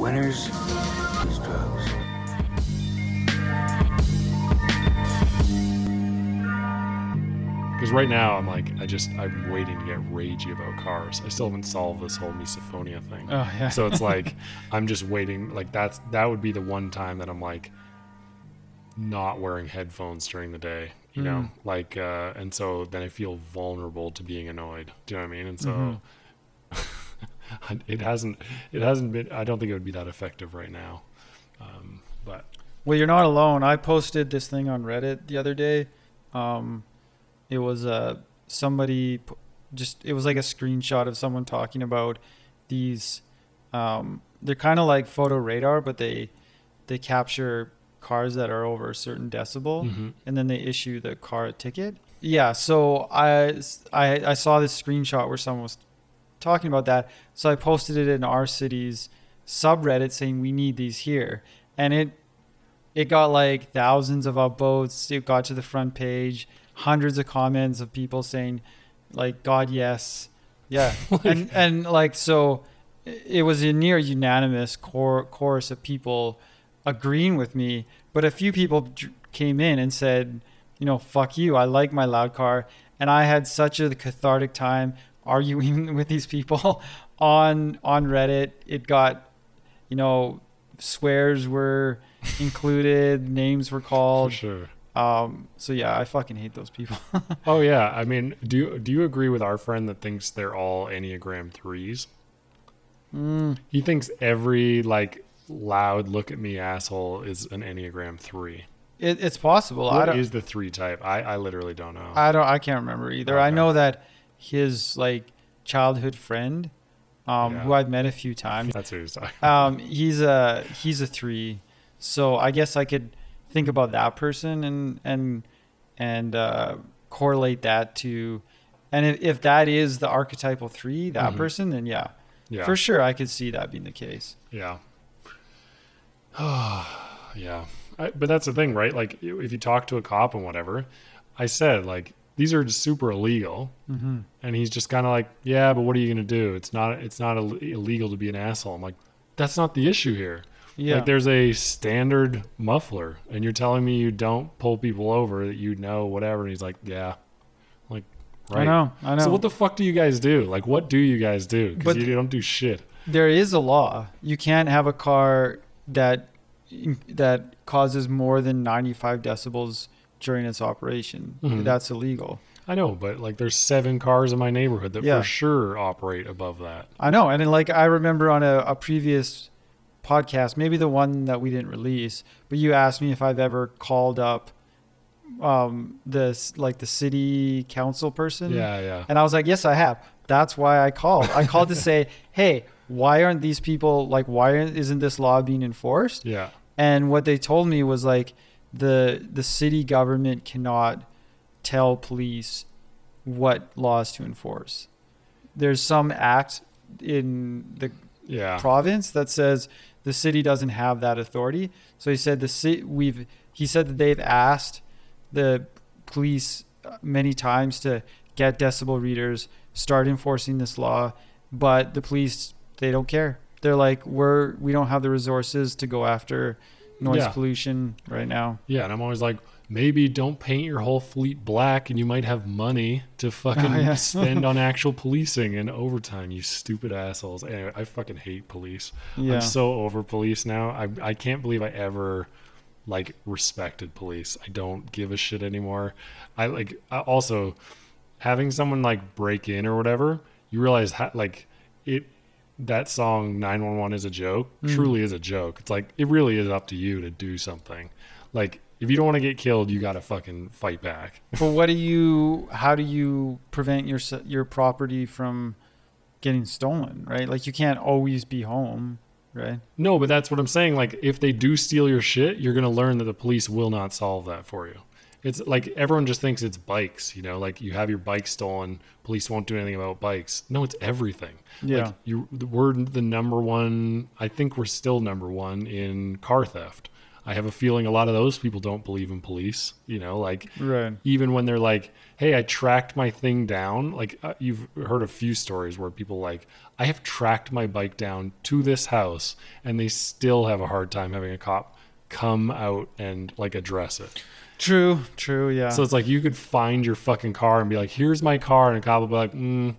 Winners use drugs. Because right now I'm like, I just I'm waiting to get ragey about cars. I still haven't solved this whole misophonia thing. Oh yeah. So it's like I'm just waiting. Like that's that would be the one time that I'm like not wearing headphones during the day. You know, Mm. like uh, and so then I feel vulnerable to being annoyed. Do you know what I mean? And so. Mm-hmm. it hasn't it hasn't been i don't think it would be that effective right now um, but Well, you're not alone. I posted this thing on Reddit the other day. Um, it was uh, somebody just it was like a screenshot of someone talking about these. Um, they're kind of like photo radar, but they they capture cars that are over a certain decibel, Mhm. and then they issue the car a ticket. Yeah, so I, I I saw this screenshot where someone was talking about that. So I posted it in our city's subreddit saying we need these here, and it it got like thousands of upvotes. It got to the front page, hundreds of comments of people saying, like, God, yes, yeah, and and like so, it was a near unanimous chorus of people agreeing with me. But a few people dr- came in and said, you know, fuck you. I like my loud car, and I had such a cathartic time arguing with these people on on Reddit. It got, you know, swears were included, names were for called. sure Um, so yeah, I fucking hate those people. oh yeah i mean do you do you agree with our friend that thinks they're all enneagram threes mm, he thinks every like loud look at me asshole is an enneagram three it, it's possible. I don't. is the three type i i literally don't know I don't. I can't remember either. I know that his like childhood friend, um, who I've met a few times, that's who he's talking um, he's a he's a three. So I guess I could think about that person and and and uh, correlate that to, and if, if that is the archetypal three, that Mhm. person, then yeah, yeah for sure I could see that being the case. Yeah. yeah. I, but that's the thing, right? Like, if you talk to a cop and whatever, I said, like, these are just super illegal. Mm-hmm. And he's just kind of like, yeah, but what are you going to do? It's not, it's not illegal to be an asshole. I'm like, that's not the issue here. Yeah. Like, there's a standard muffler, and you're telling me you don't pull people over that you know, whatever. And he's like, yeah. Like, right. I know. I know. So what the fuck do you guys do? Like, what do you guys do? Because you don't do shit. there is a law. You can't have a car that that causes more than 95 decibels during its operation. Mhm. That's illegal. I know, but like there's seven cars in my neighborhood that Yeah. for sure operate above that. I know. And then, like, I remember on a, a previous podcast, maybe the one that we didn't release, but you asked me if I've ever called up um this like the city council person Yeah, yeah. and i was like yes i have that's why i called i called to say hey why aren't these people like why isn't this law being enforced Yeah. and what they told me was like the the city government cannot tell police what laws to enforce there's some act in the Yeah. province that says the city doesn't have that authority. So he said the city we've he said that they've asked the police uh, many times to get decibel readers, start enforcing this law, but the police they don't care. They're like we're we don't have the resources to go after noise Yeah. pollution right now. Yeah, and I'm always like, maybe don't paint your whole fleet black and you might have money to fucking Oh, yeah. spend on actual policing and overtime, you stupid assholes. Anyway, I fucking hate police. Yeah. I'm so over police now. I I can't believe I ever like respected police. I don't give a shit anymore. I like I also having someone like break in or whatever, you realize how, like it that song 911 is a joke Mm. truly is a joke. It's like it really is up to you to do something. Like if you don't want to get killed, you got to fucking fight back. but what do you how do you prevent your your property from getting stolen, right? Like you can't always be home, right? No, but that's what I'm saying. Like, if they do steal your shit, you're going to learn that the police will not solve that for you. It's like everyone just thinks it's bikes, you know, like you have your bike stolen, police won't do anything about bikes. No, it's everything. Yeah. Like you, we're the number one, I think we're still number one in car theft. I have a feeling a lot of those people don't believe in police. You know, like Right. even when they're like, "Hey, I tracked my thing down." Like uh, you've heard a few stories where people like, "I have tracked my bike down to this house," and they still have a hard time having a cop come out and like address it. True. True. Yeah. So it's like you could find your fucking car and be like, "Here's my car," and a cop will be like, mm,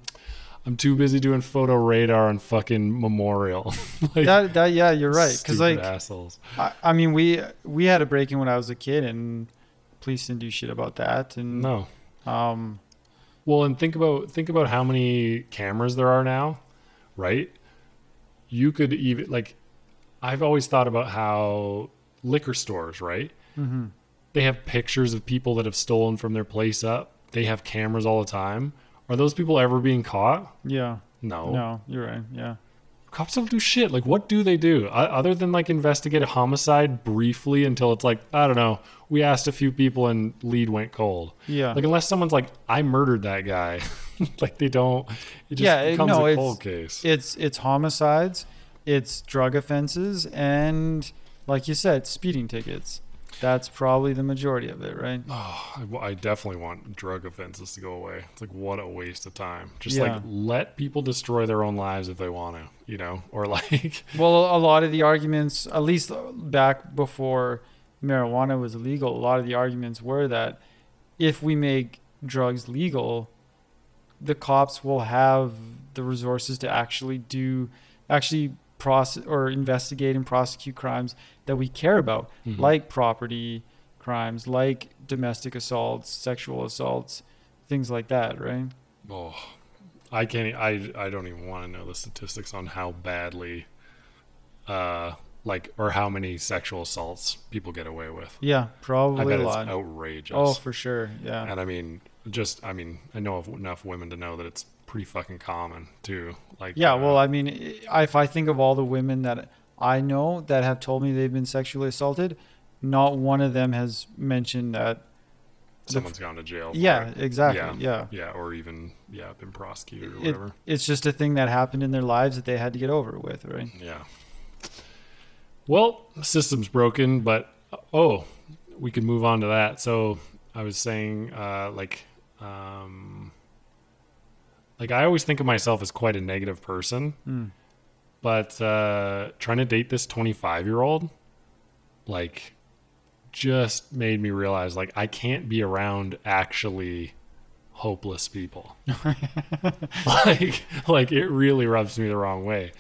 "I'm too busy doing photo radar on fucking Memorial." like, that. That. Yeah. You're right. Because like, assholes. I, I mean, we we had a break in when I was a kid, and police didn't do shit about that. And No. um, Well, and think about think about how many cameras there are now, right? You could even like I've always thought about how liquor stores, right? mhm. They have pictures of people that have stolen from their place up. They have cameras all the time. Are those people ever being caught? yeah. No. No, you're right. Yeah. Cops don't do shit. Like, what do they do other than like investigate a homicide briefly until it's like I don't know. We asked a few people and lead went cold. Yeah. Like unless someone's like, I murdered that guy. like they don't. It just Yeah, becomes no, a cold case. it's it's homicides, it's drug offenses, and like you said, speeding tickets. That's probably the majority of it, right? Oh, I, I definitely want drug offenses to go away. It's like what a waste of time. Just Yeah. like let people destroy their own lives if they want to, you know, or like Well, a lot of the arguments, at least back before marijuana was illegal, a lot of the arguments were that if we make drugs legal, the cops will have the resources to actually do, actually process or investigate and prosecute crimes that we care about, Mhm. like property crimes, like domestic assaults, sexual assaults, things like that, right? oh, I can't. I I don't even want to know the statistics on how badly, uh, like or how many sexual assaults people get away with. Yeah, I probably bet a it's lot. outrageous. Oh, for sure. Yeah. And I mean, just I mean, I know of enough women to know that it's pretty fucking common too. Like Yeah, uh, well, I mean, if I think of all the women that I know that have told me they've been sexually assaulted, not one of them has mentioned that. the- someone's gone to jail. Yeah, it. exactly. Yeah. yeah, or even yeah, been prosecuted or It, whatever. it's just a thing that happened in their lives that they had to get over with, right? Yeah. Well, system's broken, but oh, we could move on to that. So I was saying, uh, like, um, like I always think of myself as quite a negative person, Mm. but uh, trying to date this 25 year old, like, just made me realize like I can't be around actually hopeless people. like, like it really rubs me the wrong way.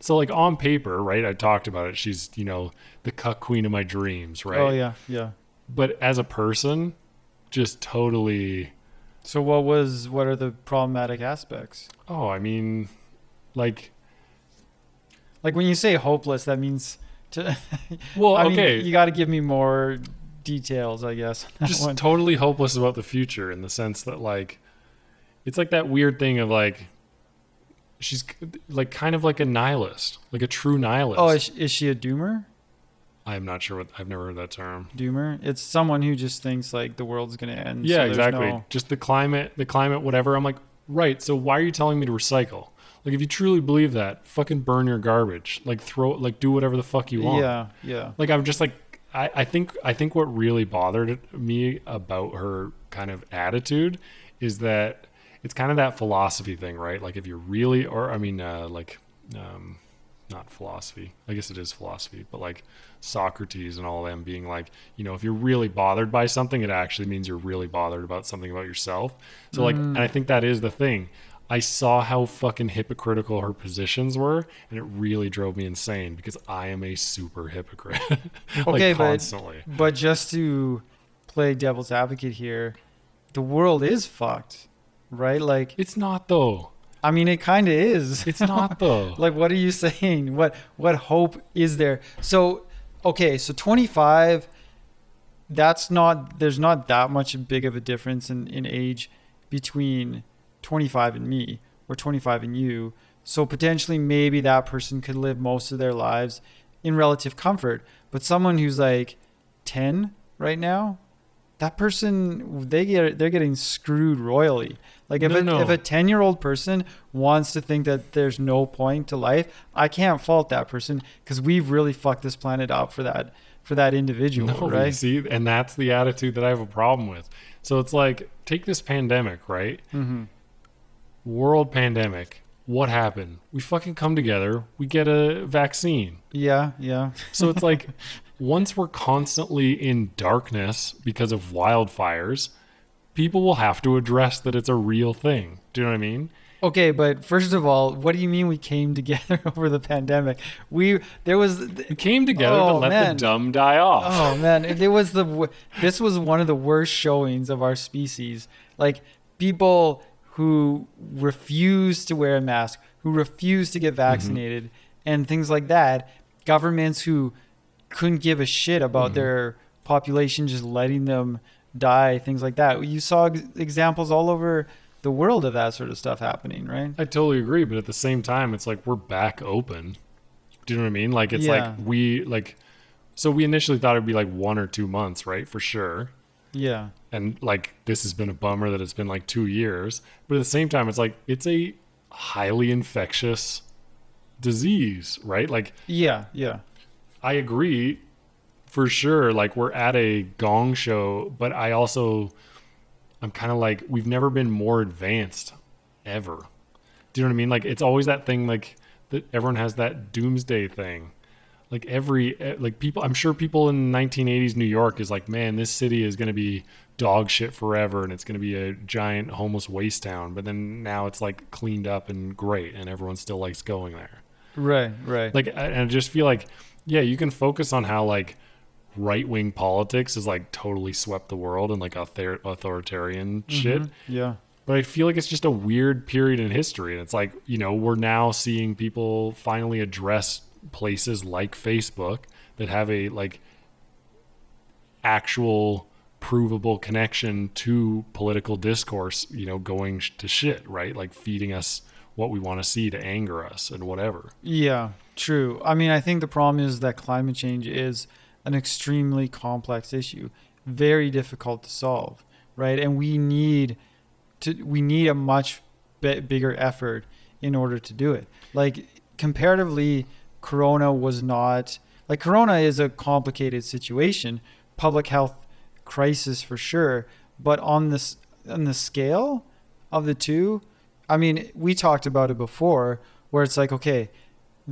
So like on paper, right? I talked about it. She's you know the cuck queen of my dreams, right? Oh yeah, yeah. But as a person, just totally. So what was what are the problematic aspects? Oh, I mean, like, Like when you say hopeless, that means to. well, I mean, okay, you got to give me more details, I guess. just one. totally hopeless about the future in the sense that like, it's like that weird thing of like, she's like kind of like a nihilist, like a true nihilist. oh, is is she a doomer? I'm not sure what I've never heard that term. Doomer. It's someone who just thinks like the world's gonna end. Yeah, so exactly. no- Just the climate, the climate, whatever. I'm like, right. So why are you telling me to recycle? Like, if you truly believe that, fucking burn your garbage. Like, throw, like, do whatever the fuck you want. Yeah, yeah. Like, I'm just like, I, I think, I think what really bothered me about her kind of attitude is that it's kind of that philosophy thing, right? Like, if you're really, or I mean, uh, like, um, not philosophy. I guess it is philosophy, but like Socrates and all them being like, you know, if you're really bothered by something, it actually means you're really bothered about something about yourself. So like, mm. and I think that is the thing. I saw how fucking hypocritical her positions were, and it really drove me insane because I am a super hypocrite. like Okay, but- constantly. But just to play devil's advocate here, the world is fucked, right? Like, It's not though. I mean, it kind of is. It's not though. like, what are you saying? What what hope is there? So, okay, so 25. That's not. There's not that much big of a difference in in age between 25 and me, or 25 and you. So potentially, maybe that person could live most of their lives in relative comfort. But someone who's like 10 right now, that person they get they're getting screwed royally. Like if No, a, no. if a ten year old person wants to think that there's no point to life, I can't fault that person because we've really fucked this planet up for that for that individual, No, right? see, and that's the attitude that I have a problem with. So it's like, take this pandemic, right? Mm-hmm. World pandemic. What happened? We fucking come together. We get a vaccine. Yeah, yeah, So it's like, once we're constantly in darkness because of wildfires, people will have to address that it's a real thing. Do you know what I mean? Okay, but first of all, what do you mean we came together over the pandemic? We there was We came together to Oh, let man. the dumb die off. Oh man, it was the this was one of the worst showings of our species. Like people who refuse to wear a mask, who refuse to get mm-hmm. vaccinated, and things like that. Governments who couldn't give a shit about mm-hmm. their population, just letting them die, things like that. You saw ex- examples all over the world of that sort of stuff happening, right? I totally agree, but at the same time, it's like we're back open. Do you know what I mean? Like it's Yeah. like we like. So we initially thought it'd be like one or two months, right? For sure. Yeah. And like this has been a bummer that it's been like two years, but at the same time, it's like it's a highly infectious disease, right? Like Yeah, yeah. I agree for sure. Like we're at a gong show, but I also I'm kind of like we've never been more advanced ever. Do you know what I mean? Like it's always that thing like that everyone has that doomsday thing. Like every eh, like people I'm sure people in 1980s New York is like, "Man, this city is going to be dog shit forever and it's going to be a giant homeless waste town." But then now it's like cleaned up and great and everyone still likes going there Right, right. like I- and I just feel like yeah you can focus on how like right wing politics is like totally swept the world and like author- authoritarian shit Mhm. Yeah. but I feel like it's just a weird period in history and it's like you know we're now seeing people finally address places like Facebook that have a like actual provable connection to political discourse you know going sh- to shit right like feeding us what we want to see to anger us and whatever Yeah, true. I mean, I think the problem is that climate change is an extremely complex issue, very difficult to solve, right? And we need to we need a much bi- bigger effort in order to do it. Like comparatively, corona was not like corona is a complicated situation, public health crisis for sure, but on this on the scale of the two, I mean, we talked about it before where it's like, okay,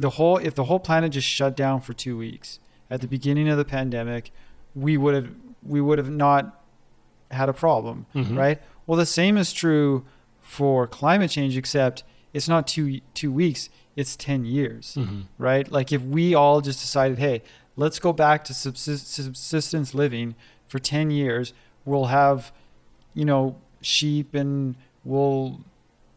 the whole if the whole planet just shut down for 2 weeks at the beginning of the pandemic, we would have we would have not had a problem, Mhm. right? Well, the same is true for climate change except it's not 2 2 weeks, it's 10 years mm-hmm. right? Like if we all just decided, hey, let's go back to subsist- subsistence living for 10 years, we'll have, you know, sheep and we'll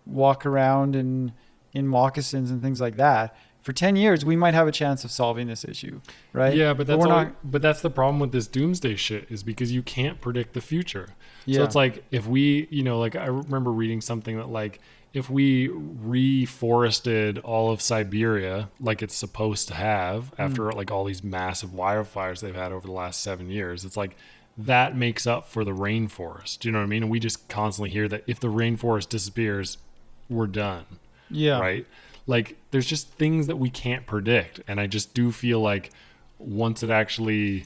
walk around in in moccasins and things like that. For 10 years, we might have a chance of solving this issue, right? Yeah, but that's we're all, not but that's the problem with this doomsday shit is because you can't predict the future. Yeah. So it's like if we, you know, like I remember reading something that like if we reforested all of Siberia like it's supposed to have after mm. like all these massive wildfires they've had over the last 7 years, it's like that makes up for the rainforest. Do you know what I mean? And we just constantly hear that if the rainforest disappears, we're done yeah. right? Like there's just things that we can't predict, and I just do feel like once it actually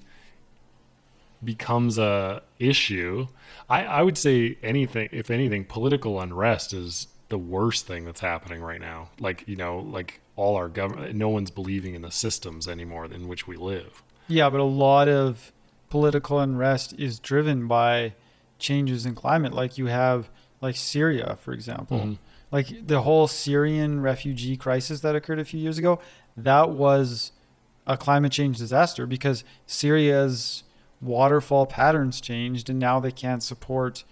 becomes a issue, I, I would say anything, if anything, political unrest is the worst thing that's happening right now. Like you know, like all our government, no one's believing in the systems anymore in which we live. Yeah, but a lot of political unrest is driven by changes in climate. Like you have, like Syria, for example. Mhm. Like the whole Syrian refugee crisis that occurred a few years ago, that was a climate change disaster because Syria's waterfall patterns changed and now they can't support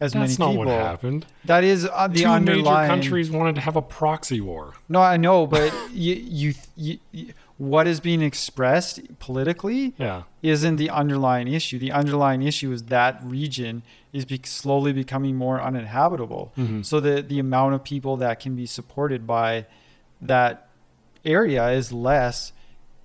as That's many not people. what happened. That is uh, the Two major countries wanted to have a proxy war. No, I know, but you, you, you, you, what is being expressed politically Yeah. isn't the underlying issue. The underlying issue is that region is be- slowly becoming more uninhabitable. Mhm. So the the amount of people that can be supported by that area is less.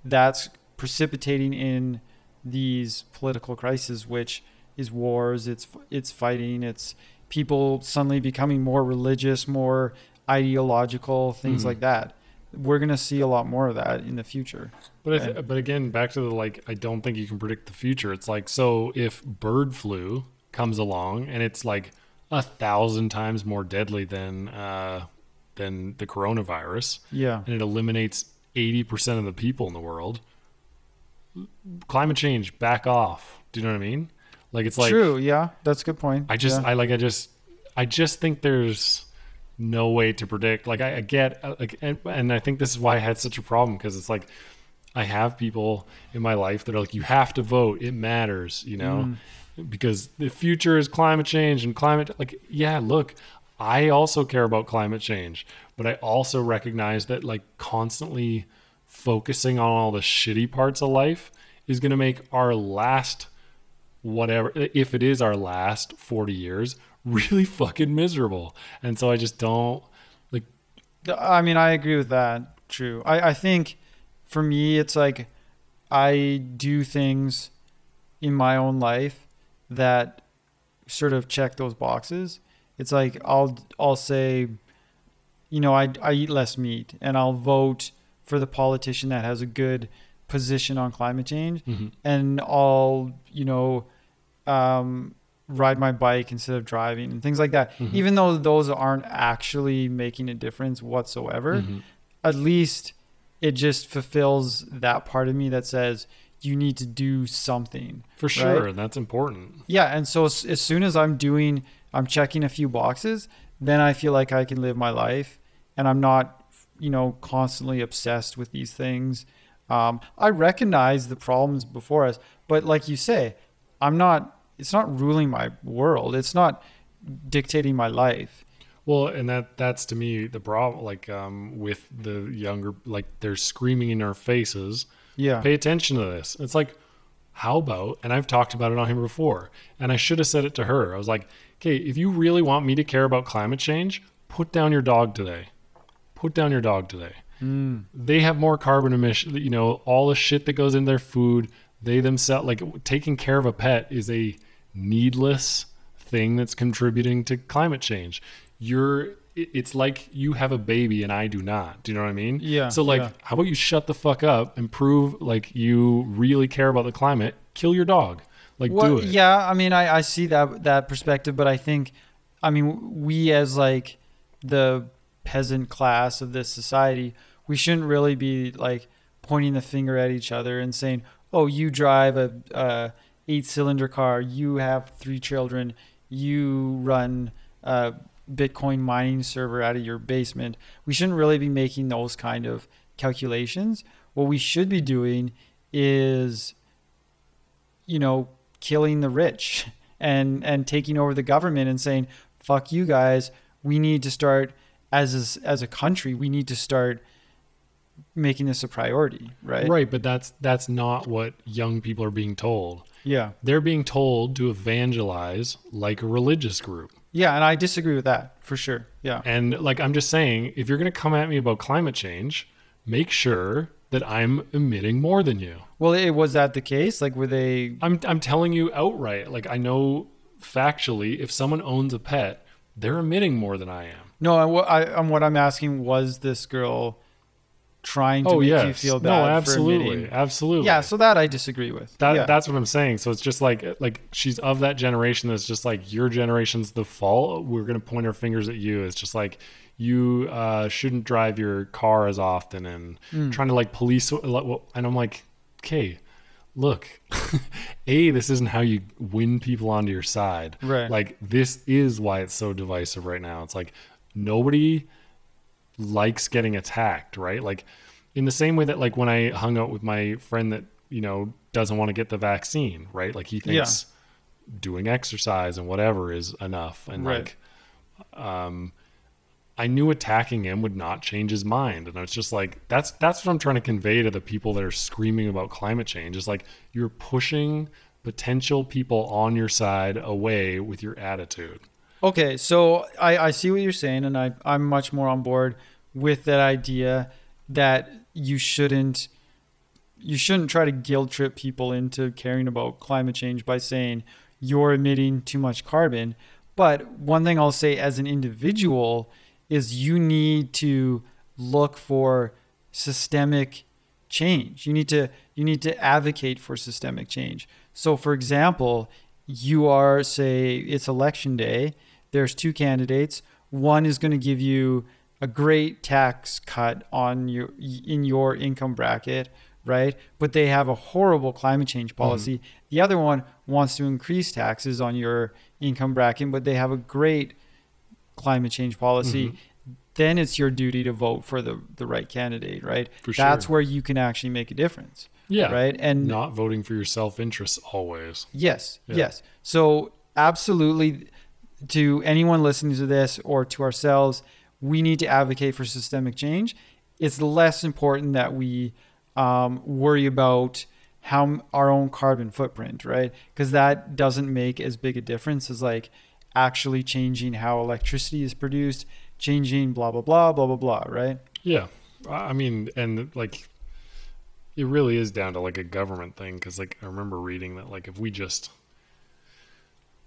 That's precipitating in these political crises, which is wars, it's it's fighting, it's people suddenly becoming more religious, more ideological, things Mhm. like that. We're gonna see a lot more of that in the future. But but again, back to the like, I don't think you can predict the future. It's like so if bird flu comes along and it's like a thousand times more deadly than uh, than the coronavirus, Yeah. and it eliminates eighty percent of the people in the world, climate change, back off. Do you know what I mean? Like it's like True. Yeah, that's a good point. I just Yeah. I like I just I just think there's no way to predict. Like I, I get uh, like and, and I think this is why I had such a problem because it's like I have people in my life that are like you have to vote. It matters, you know, because the future is climate change and climate like yeah, look, I also care about climate change, but I also recognize that like constantly focusing on all the shitty parts of life is going to make our last whatever if it is our last 40 years really fucking miserable and so i just don't like I mean, I agree with that. True. I, I think for me, it's like I do things in my own life that sort of check those boxes. It's like I'll I'll say, you know, I I eat less meat, and I'll vote for the politician that has a good position on climate change, Mhm. and I'll you know, um, ride my bike instead of driving and things like that. Mhm. Even though those aren't actually making a difference whatsoever, Mhm. at least it just fulfills that part of me that says you need to do something. for sure Right. and that's important Yeah, and so as, as soon as I'm doing, I'm checking a few boxes, then I feel like I can live my life, and I'm not, you know, constantly obsessed with these things. Um, I recognize the problems before us, but like you say, I'm not. It's not ruling my world. It's not dictating my life. well and that that's to me the problem like um with the younger like they're screaming in our faces Yeah. pay attention to this it's like how about and i've talked about it on here before and i should have said it to her i was like okay if you really want me to care about climate change put down your dog today put down your dog today Mm. they have more carbon emission you know all the shit that goes in their food they themselves like taking care of a pet is a needless thing that's contributing to climate change. You're it's like you have a baby and i do not. Do you know what i mean? Yeah, so like yeah. how about you shut the fuck up and prove like you really care about the climate? Kill your dog. Like do it. Yeah, I mean, I, I see that that perspective, but I think, I mean, we as like the peasant class of this society, we shouldn't really be like pointing the finger at each other and saying, "Oh, you drive a, a eight cylinder car, you have three children, you run a Bitcoin mining server out of your basement." We shouldn't really be making those kind of calculations. What we should be doing is you know, killing the rich and and taking over the government and saying, "Fuck you guys. We need to start as a, as a country. We need to start making this a priority." Right. right but that's that's not what young people are being told Yeah. they're being told to evangelize like a religious group Yeah, and I disagree with that for sure. Yeah. And like I'm just saying, if you're going to come at me about climate change, make sure that I'm emitting more than you. Well, it was that the case? Like, were they? I'm I'm telling you outright. Like I know factually, if someone owns a pet, they're emitting more than I am. No, I, I, um, what I'm asking was this girl trying to oh make yes, you feel bad no, for absolutely, absolutely. Yeah, so that I disagree with. That, yeah. That's what I'm saying. So it's just like like she's of that generation that's just like your generation's the fault. We're gonna point our fingers at you. It's just like you uh, shouldn't drive your car as often and Hmm. trying to like police. And I'm like, okay, look, a this isn't how you win people onto your side. Right. Like this is why it's so divisive right now. It's like nobody likes getting attacked, right? Like in the same way that like when I hung out with my friend that, you know, doesn't want to get the vaccine, right? Like he thinks doing exercise and whatever is enough. And Right. like um I knew attacking him would not change his mind. And I was just like, that's that's what I'm trying to convey to the people that are screaming about climate change. Is like you're pushing potential people on your side away with your attitude. Okay, so I, I see what you're saying, and I, I'm much more on board with that idea that you shouldn't you shouldn't try to guilt trip people into caring about climate change by saying you're emitting too much carbon. But one thing I'll say as an individual is you need to look for systemic change. You need to you need to advocate for systemic change. So for example, you are say it's election day, there's two candidates. One is going to give you a great tax cut on your in your income bracket, right? But they have a horrible climate change mm-hmm. policy. The other one wants to increase taxes on your income bracket, but they have a great climate change policy. Mm-hmm. Then it's your duty to vote for the the right candidate, right? For That's sure. where you can actually make a difference. Yeah. Right. And Not voting for your self interest always. Yes, Yeah. yes. So absolutely, to anyone listening to this or to ourselves, we need to advocate for systemic change. It's less important that we um, worry about how our own carbon footprint, right? Because that doesn't make as big a difference as like actually changing how electricity is produced, changing blah blah blah blah blah blah, right? Yeah. I mean, and like, it really is down to like a government thing. Cause like, I remember reading that, like, if we just,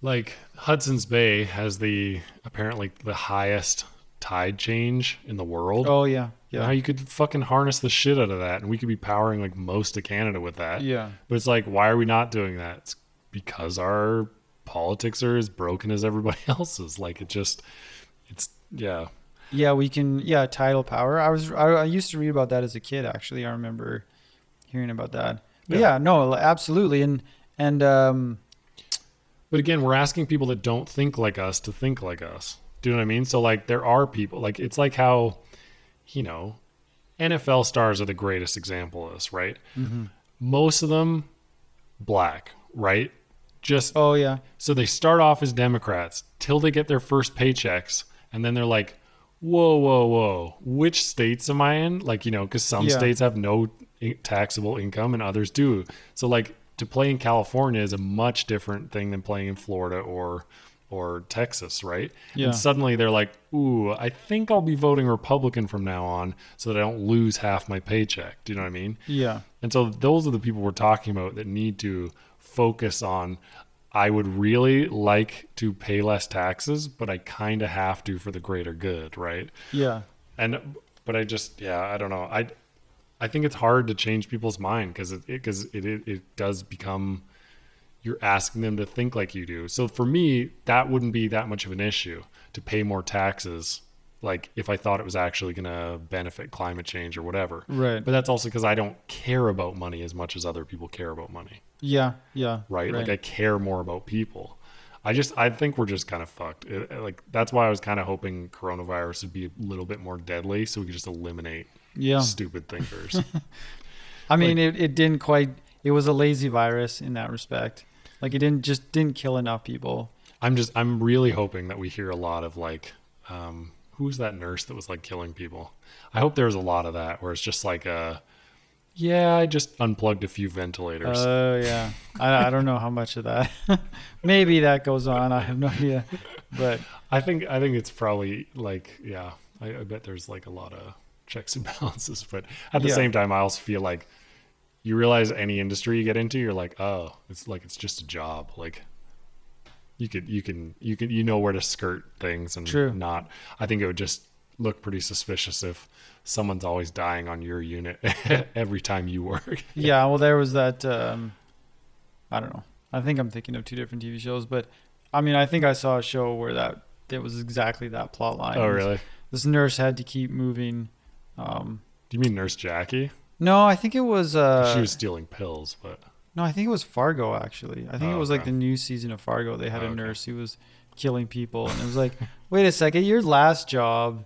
like, Hudson's Bay has the apparently the highest tide change in the world. Oh yeah, Now yeah, you could fucking harness the shit out of that, and we could be powering like most of Canada with that. yeah. But it's like, why are we not doing that? It's because our politics are as broken as everybody else's. Like, it just, it's, yeah. Yeah, we can. Yeah, tidal power. I was. I, I used to read about that as a kid. Actually, I remember hearing about that. But Yeah. yeah, no, absolutely. And and um, But again, we're asking people that don't think like us to think like us. Do you know what I mean? So, like, there are people, like, it's like how, you know, NFL stars are the greatest example of this, right? Mm-hmm. Most of them black, right? Just oh yeah, So they start off as Democrats till they get their first paychecks, and then they're like, "Whoa, whoa, whoa! Which states am I in?" Like you know, because some Yeah. states have no taxable income and others do. So like to play in California is a much different thing than playing in Florida or or Texas, right? Yeah. And suddenly they're like, "Ooh, I think I'll be voting Republican from now on, so that I don't lose half my paycheck." Do you know what I mean? yeah, And so those are the people we're talking about that need to focus on. I would really like to pay less taxes, but I kind of have to for the greater good, right? yeah, And but I just yeah, I don't know. I I think it's hard to change people's mind because it because it, it it does become you're asking them to think like you do. So for me, that wouldn't be that much of an issue to pay more taxes like if I thought it was actually going to benefit climate change or whatever. right. But that's also because I don't care about money as much as other people care about money, yeah, yeah. right? Like I care more about people. I just I think we're just kind of fucked. It, like that's why I was kind of hoping coronavirus would be a little bit more deadly, so we could just eliminate yeah. stupid thinkers. I mean, it, it didn't quite. It was a lazy virus in that respect. Like it didn't just didn't kill enough people. I'm just I'm really hoping that we hear a lot of like, um, who's that nurse that was like killing people? I hope there's a lot of that where it's just like a, yeah, I just unplugged a few ventilators. Oh yeah, I, I don't know how much of that. Maybe that goes on. I have no idea. But I think I think it's probably like yeah. I, I bet there's like a lot of checks and balances, but at the Yeah. same time, I also feel like you realize any industry you get into, you're like, oh, it's like it's just a job. Like you could you can you can you know where to skirt things and True. not. I think it would just look pretty suspicious if someone's always dying on your unit every time you work. yeah, well, there was that. Um, I don't know. I think I'm thinking of two different TV shows, but I mean, I think I saw a show where that it was exactly that plot line. Oh, really? This nurse had to keep moving. Um, Do you mean Nurse Jackie? no, I think it was. Uh, she was stealing pills, but No, I think it was Fargo actually. I think Oh, it was like the new season of Fargo. They had Oh, a okay. nurse who was killing people, and it was like, wait a second, your last job,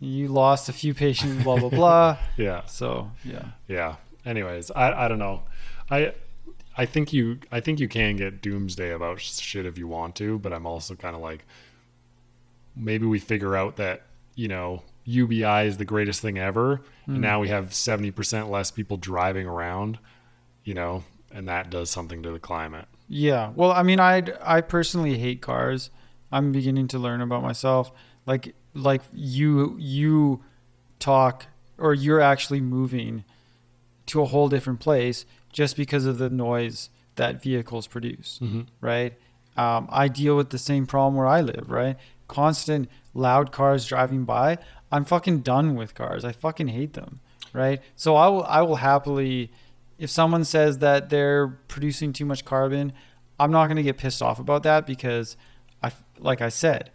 you lost a few patients, blah blah blah. yeah. So yeah, yeah anyways i i don't know i i think you i think you can get doomsday about shit if you want to but i'm also kind of like maybe we figure out that you know ubi is the greatest thing ever Hmm. and now we have 70% less people driving around you know and that does something to the climate yeah. Well, I mean, I I personally hate cars. I'm beginning to learn about myself. Like like you you talk or you're actually moving to a whole different place just because of the noise that vehicles produce. mm-hmm. right? Um, I deal with the same problem where I live, right? Constant loud cars driving by. I'm fucking done with cars. I fucking hate them, right? So I will I will happily if someone says that they're producing too much carbon, I'm not going to get pissed off about that because I like I said,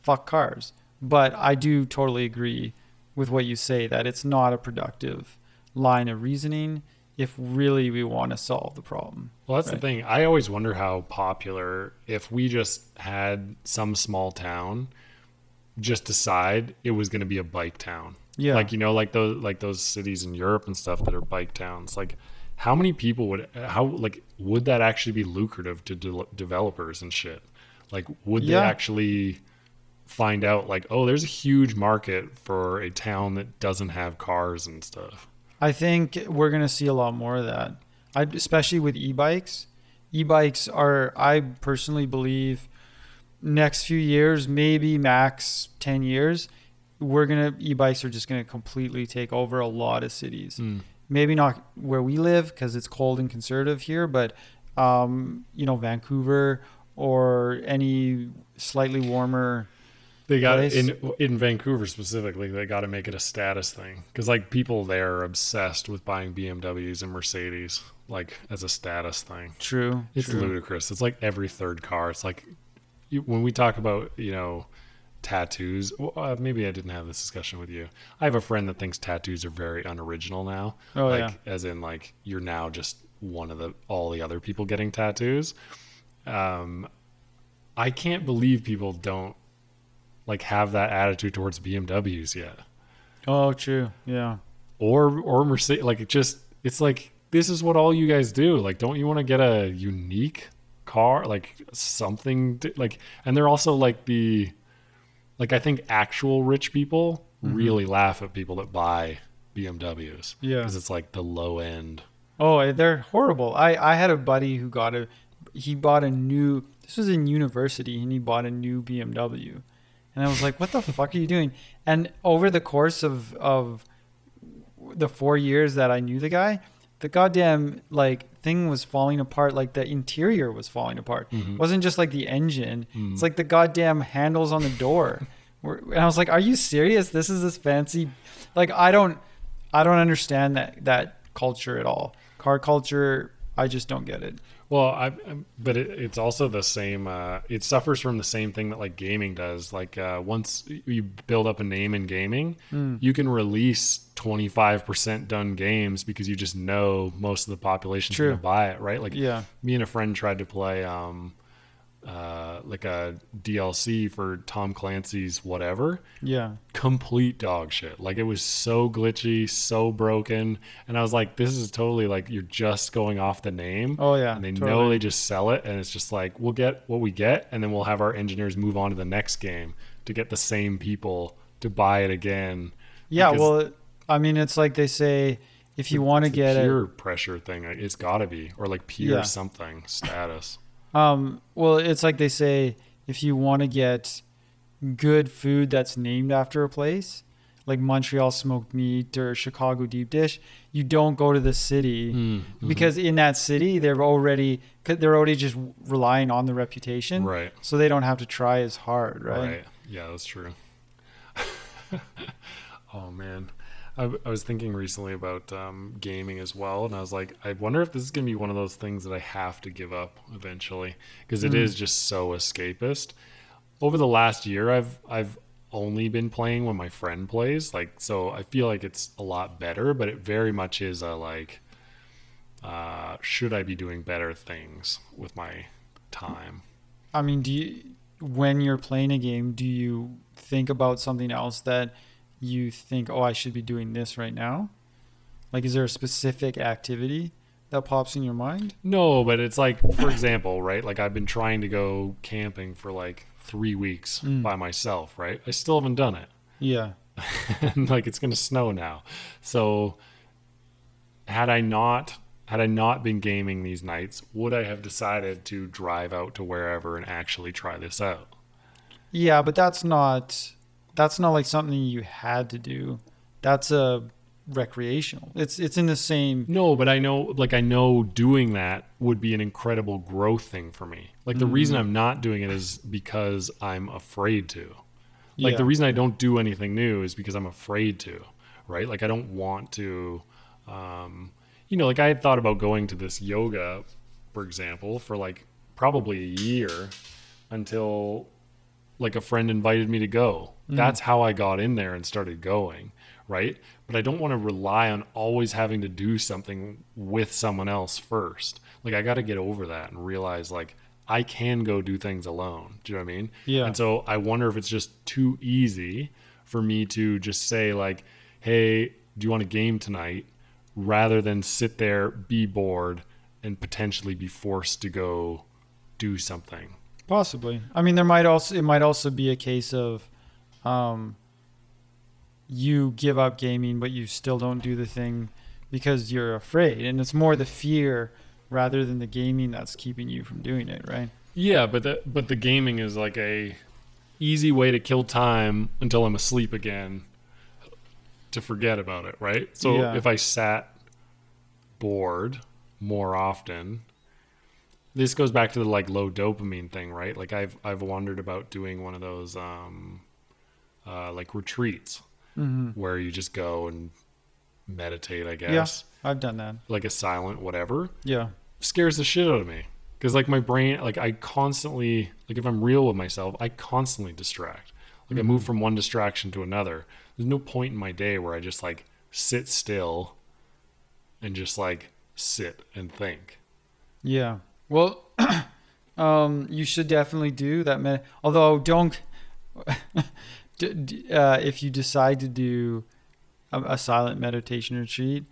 fuck cars. But I do totally agree with what you say that it's not a productive line of reasoning if really we want to solve the problem. Well, that's Right. the thing. I always wonder how popular if we just had some small town just decide it was going to be a bike town. Yeah. Like you know, like those like those cities in Europe and stuff that are bike towns. Like, how many people would how like would that actually be lucrative to de- developers and shit? Like, would Yeah. they actually find out like, oh, there's a huge market for a town that doesn't have cars and stuff? I think we're going to see a lot more of that. I, especially with e-bikes. E-bikes are I personally believe next few years, maybe max 10 years, we're going to e-bikes are just going to completely take over a lot of cities. Mm. Maybe not where we live because it's cold and conservative here, but um, you know, Vancouver or any slightly warmer They got place. in in Vancouver specifically. They got to make it a status thing because like people there are obsessed with buying BMWs and Mercedes like as a status thing. true. It's true. ludicrous. It's like every third car. It's like when we talk about you know tattoos. well, Uh, maybe I didn't have this discussion with you. I have a friend that thinks tattoos are very unoriginal now. Oh, like yeah. as in like you're now just one of the all the other people getting tattoos. Um, I can't believe people don't like have that attitude towards BMWs yet, Oh, true. Yeah. or or Mercedes. Like it just it's like this is what all you guys do. Like, don't you want to get a unique car, like something to, like? And they're also like the like I think actual rich people mm-hmm. really laugh at people that buy BMWs. Yeah. because it's like the low end. Oh, eh, they're horrible. I I had a buddy who got a he bought a new this was in university and he bought a new BMW. And I was like, "What the fuck are you doing?" And over the course of of the 4 years that I knew the guy, the goddamn like thing was falling apart like the interior was falling apart. It mm-hmm. wasn't just like the engine. It's mm-hmm. like the goddamn handles on the door. And I was like, "Are you serious? This is this fancy like I don't I don't understand that that culture at all. Car culture, I just don't get it. Well, I, I- but it, it's also the same. Uh, it suffers from the same thing that like gaming does. Like uh, once you build up a name in gaming, Hmm. you can release twenty five percent done games because you just know most of the population's True. going to buy it, right? Like Yeah. me and a friend tried to play um, uh, like a DLC for Tom Clancy's whatever. Yeah. Complete dog shit. Like it was so glitchy, so broken, and I was like, "This is totally like you're just going off the name." Oh yeah. and they know they just sell it and it's just like we'll get what we get and then we'll have our engineers move on to the next game to get the same people to buy it again Yeah, well, I mean, it's like they say if you want to a get it, peer pressure thing it's got to be or like peer Yeah. something status um, well, it's like they say if you want to get good food that's named after a place, like Montreal smoked meat or Chicago deep dish, you don't go to the city Mm-hmm. because in that city they're already they're already just relying on the reputation, right. So they don't have to try as hard, right? right. Yeah that's true. Oh man I, I was thinking recently about um, gaming as well and i was like i wonder if this is going to be one of those things that i have to give up eventually because it Mm. is just so escapist over the last year i've i've only been playing when my friend plays like so i feel like it's a lot better but it very much is a like uh should i be doing better things with my time I mean, do you when you're playing a game, do you think about something else that you think, oh, I should be doing this right now? Like, is there a specific activity that pops in your mind? No, but it's like, for example, right? Like I've been trying to go camping for like three weeks Mm. by myself, right? I still haven't done it. Yeah. and like it's gonna snow now. So had I not had I not been gaming these nights, would I have decided to drive out to wherever and actually try this out? Yeah, but that's not that's not like something you had to do. That's a recreational. It's it's in the same. No, but I know, like, I know doing that would be an incredible growth thing for me. Like, the reason Mm. I'm not doing it is because I'm afraid to. Like, Yeah. the reason I don't do anything new is because I'm afraid to, right? Like, I don't want to, um, you know, like, I had thought about going to this yoga, for example, for like probably a year until like a friend invited me to go. Mm. That's how I got in there and started going, right? But I don't want to rely on always having to do something with someone else first. Like I got to get over that and realize like I can go do things alone. Do you know what I mean? Yeah. And so I wonder if it's just too easy for me to just say like, "Hey, do you want a game tonight?" rather than sit there, be bored and potentially be forced to go do something. Possibly. I mean, there might also it might also be a case of, um, you give up gaming, but you still don't do the thing because you're afraid, and it's more the fear rather than the gaming that's keeping you from doing it, right? Yeah, but the but the gaming is like a easy way to kill time until I'm asleep again to forget about it, right? So Yeah. if I sat bored more often, this goes back to the like low dopamine thing, right? Like I've I've wondered about doing one of those um uh like retreats Mm-hmm. where you just go and meditate, I guess. Yeah. I've done that. Like a silent whatever Yeah. scares the shit out of me because like my brain like i constantly like if i'm real with myself i constantly distract like i move from one distraction to another there's no point in my day where i just like sit still and just like sit and think Yeah. Well, um, you should definitely do that. Med- Although, don't d- uh, if you decide to do a, a silent meditation retreat,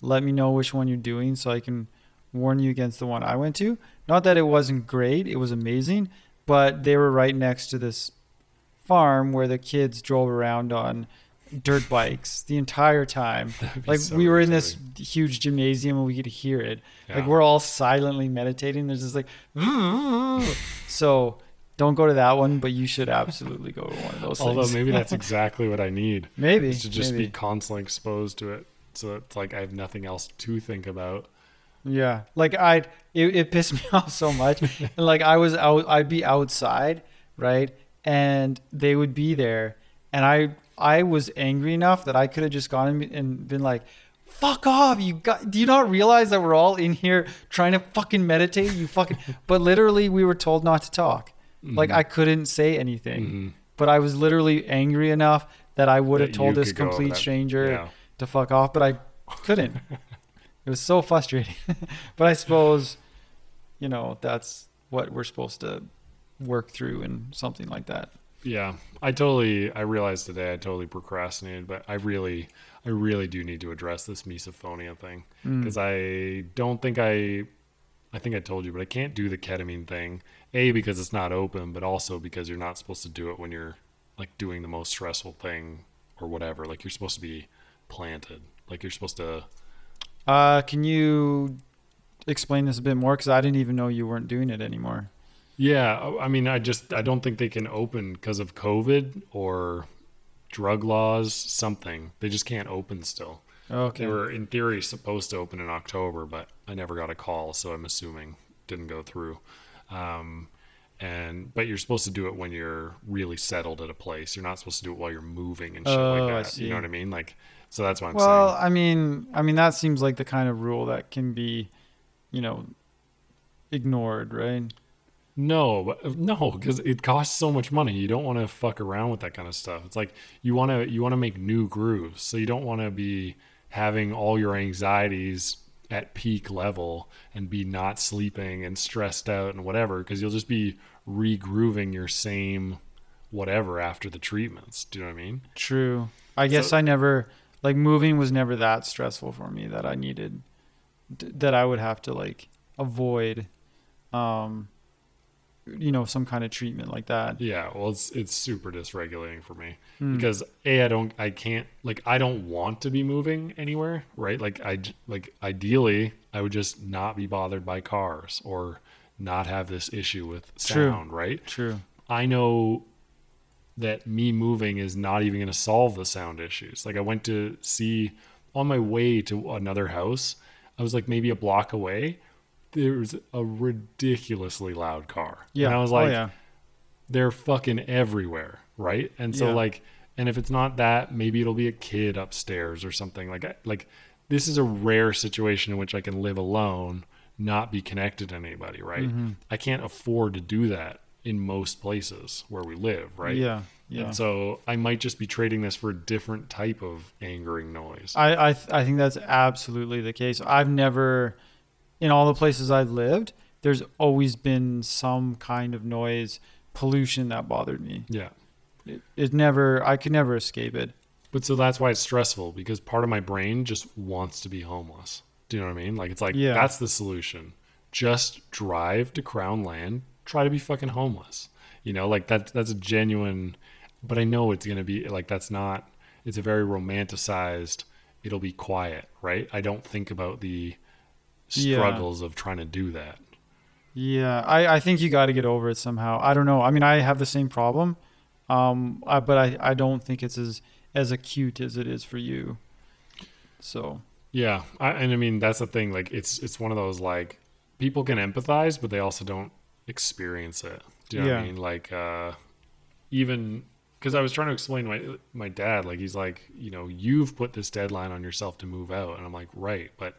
let me know which one you're doing so I can warn you against the one I went to. Not that it wasn't great; it was amazing, but they were right next to this farm where the kids drove around on dirt bikes the entire time. Like so we were in this huge gymnasium and we could hear it. Like we're all silently meditating. There's just like, so don't go to that one, but you should absolutely go to one of those. although maybe that's exactly what i need maybe to just maybe. be constantly exposed to it so it's like i have nothing else to think about Yeah, like I'd it, it pissed me off so much. and like I was out, I'd be outside, right, and they would be there, and I I was angry enough that I could have just gone and been like, "Fuck off! You got? Do you not realize that we're all in here trying to fucking meditate? You fucking." but literally, we were told not to talk. Like Mm-hmm. I couldn't say anything, but I was literally angry enough that I would have told this complete stranger yeah. to fuck off, but I couldn't. it was so frustrating. but I suppose, you know, that's what we're supposed to work through in something like that. Yeah, I totally. I realized today I totally procrastinated, but I really, I really do need to address this misophonia thing because I don't think I, I think I told you, but I can't do the ketamine thing. A because it's not open, but also because you're not supposed to do it when you're like doing the most stressful thing or whatever. Like you're supposed to be planted. Like you're supposed to. Uh, can you explain this a bit more? Because I didn't even know you weren't doing it anymore. Yeah, I mean, I just I don't think they can open because of COVID or drug laws. Something they just can't open still. Okay. They were in theory supposed to open in October, but I never got a call, so I'm assuming didn't go through. Um, and but you're supposed to do it when you're really settled at a place. You're not supposed to do it while you're moving and shit Oh, like that. You know what I mean? Like, so that's what I'm well, saying. I mean, I mean that seems like the kind of rule that can be, you know, ignored, right? No, but no, because it costs so much money. You don't want to fuck around with that kind of stuff. It's like you want to you want to make new grooves, so you don't want to be having all your anxieties at peak level and be not sleeping and stressed out and whatever, because you'll just be regrooving your same whatever after the treatments. Do you know what I mean? True. I guess So- I never like moving was never that stressful for me that I needed that I would have to like avoid um you know some kind of treatment like that. Yeah, well, it's it's super dysregulating for me Hmm. because a I don't I can't like I don't want to be moving anywhere, right? Like i like ideally I would just not be bothered by cars or not have this issue with True. sound, right? True. I know that me moving is not even going to solve the sound issues. Like I went to see on my way to another house, I was like maybe a block away. There was a ridiculously loud car. Yeah. And I was oh, like, yeah. they're fucking everywhere, right? And so Yeah. like, and if it's not that, maybe it'll be a kid upstairs or something. Like, like this is a rare situation in which I can live alone, not be connected to anybody, right? Mm-hmm. I can't afford to do that in most places where we live, right? Yeah. Yeah. And so I might just be trading this for a different type of angering noise. I I, th- I think that's absolutely the case. I've never, in all the places I've lived, there's always been some kind of noise pollution that bothered me. yeah. It, it never, I could never escape it. But so that's why it's stressful because part of my brain just wants to be homeless. Do you know what I mean? Like it's like Yeah. that's the solution. Just drive to Crown Land, try to be fucking homeless. You know, like that that's a genuine but I know it's going to be like that's not it's a very romanticized it'll be quiet, right? I don't think about the Yeah. struggles of trying to do that. Yeah, I, I think you got to get over it somehow. I don't know. I mean, I have the same problem, um, I, but I, I don't think it's as as acute as it is for you. So Yeah, I, and I mean that's the thing. Like it's it's one of those like people can empathize, but they also don't experience it. Do you know what I mean? Like uh, even because I was trying to explain my my dad, like he's like, you know, you've put this deadline on yourself to move out, and I'm like, right, but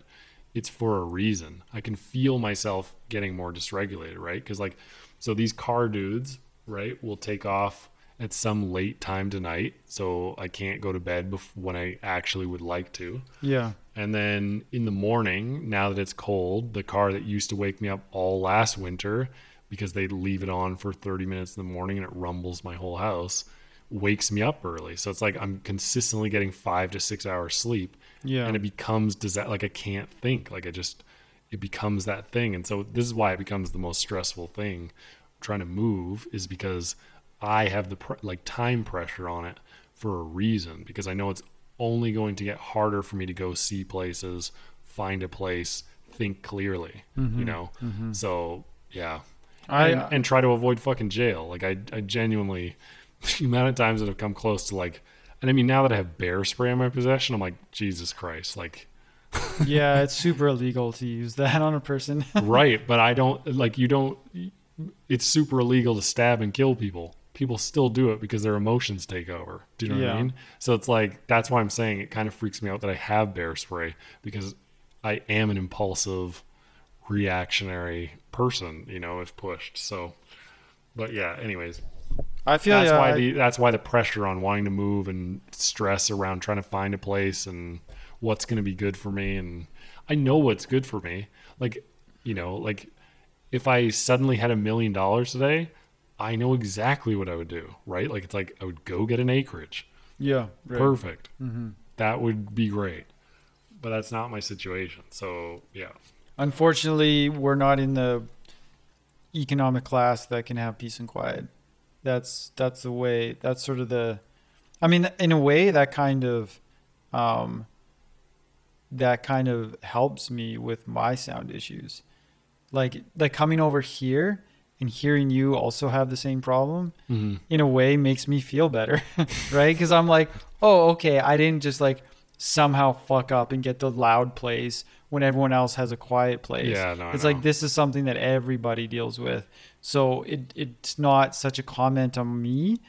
it's for a reason. I can feel myself getting more dysregulated, right? Because like, so these car dudes, right, will take off at some late time tonight, so I can't go to bed bef- when I actually would like to. yeah, And then in the morning, now that it's cold, the car that used to wake me up all last winter because they'd leave it on for 30 minutes in the morning and it rumbles my whole house wakes me up early. So it's like I'm consistently getting five to six hours sleep. Yeah, And it becomes does that like I can't think. Like I just it becomes that thing. And so this is why it becomes the most stressful thing trying to move is because I have the pr- like time pressure on it for a reason because I know it's only going to get harder for me to go see places, find a place, think clearly, you mm-hmm. know. Mm-hmm. So, yeah. I and, uh, and try to avoid fucking jail. Like I I genuinely the amount of times that have come close to like and I mean now that I have bear spray in my possession, I'm like, Jesus Christ, like yeah, it's super illegal to use that on a person. right, but I don't like you don't it's super illegal to stab and kill people. People still do it because their emotions take over. Do you know what I mean? So it's like that's why I'm saying it kind of freaks me out that I have bear spray because I am an impulsive, reactionary person, you know, if pushed. So but yeah, anyways, I feel that's yeah, why I- the that's why the pressure on wanting to move and stress around trying to find a place and what's going to be good for me and I know what's good for me. Like, you know, like if I suddenly had a million dollars today, I know exactly what I would do, right? Like it's like I would go get an acreage. yeah, right. Perfect. Mm-hmm. That would be great. But that's not my situation. So, yeah. Unfortunately, we're not in the economic class that can have peace and quiet. That's that's the way. That's sort of the. I mean, in a way, that kind of, um, that kind of helps me with my sound issues, like like coming over here and hearing you also have the same problem. Mm-hmm. In a way, makes me feel better, right? Because I'm like, oh, okay, I didn't just like somehow fuck up and get the loud place when everyone else has a quiet place. Yeah, no, it's like this is something that everybody deals with. So it it's not such a comment on me.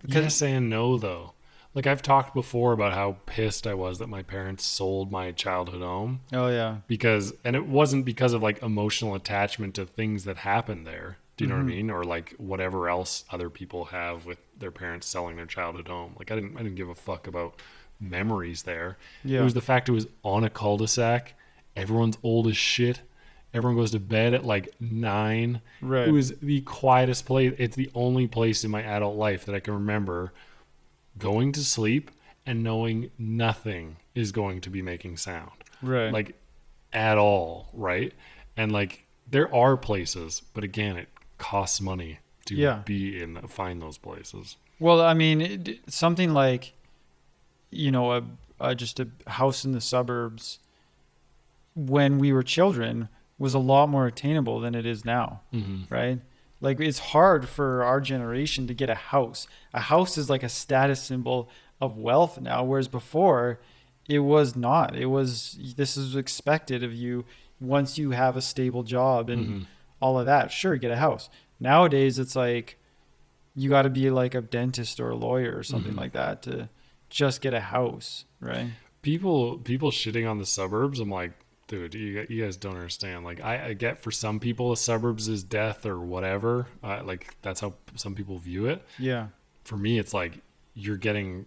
Because yes and no though. Like i've talked before about how pissed i was that my parents sold my childhood home. Oh yeah, because and it wasn't because of like emotional attachment to things that happened there. Do you know what i mm-hmm. mean? Or like whatever else other people have with their parents selling their childhood home. Like i didn't i didn't give a fuck about memories there. Yeah. it was the fact it was on a cul-de-sac everyone's old as shit everyone goes to bed at like nine Right. it was the quietest place it's the only place in my adult life that i can remember going to sleep and knowing nothing is going to be making sound right. like at all right and like there are places but again it costs money to Yeah. be in find those places Well, I mean, it, something like, you know, a, a just a house in the suburbs when we were children was a lot more attainable than it is now, mm-hmm. right? Like it's hard for our generation to get a house. A house is like a status symbol of wealth now, whereas before, it was not. It was this is expected of you once you have a stable job and Mhm. all of that. Sure, get a house. Nowadays, it's like you got to be like a dentist or a lawyer or something Mhm. like that to just get a house, right? people people shitting on the suburbs i'm like dude you, you guys don't understand. Like I, I get for some people the suburbs is death or whatever. Uh, like that's how some people view it. Yeah. for me it's like you're getting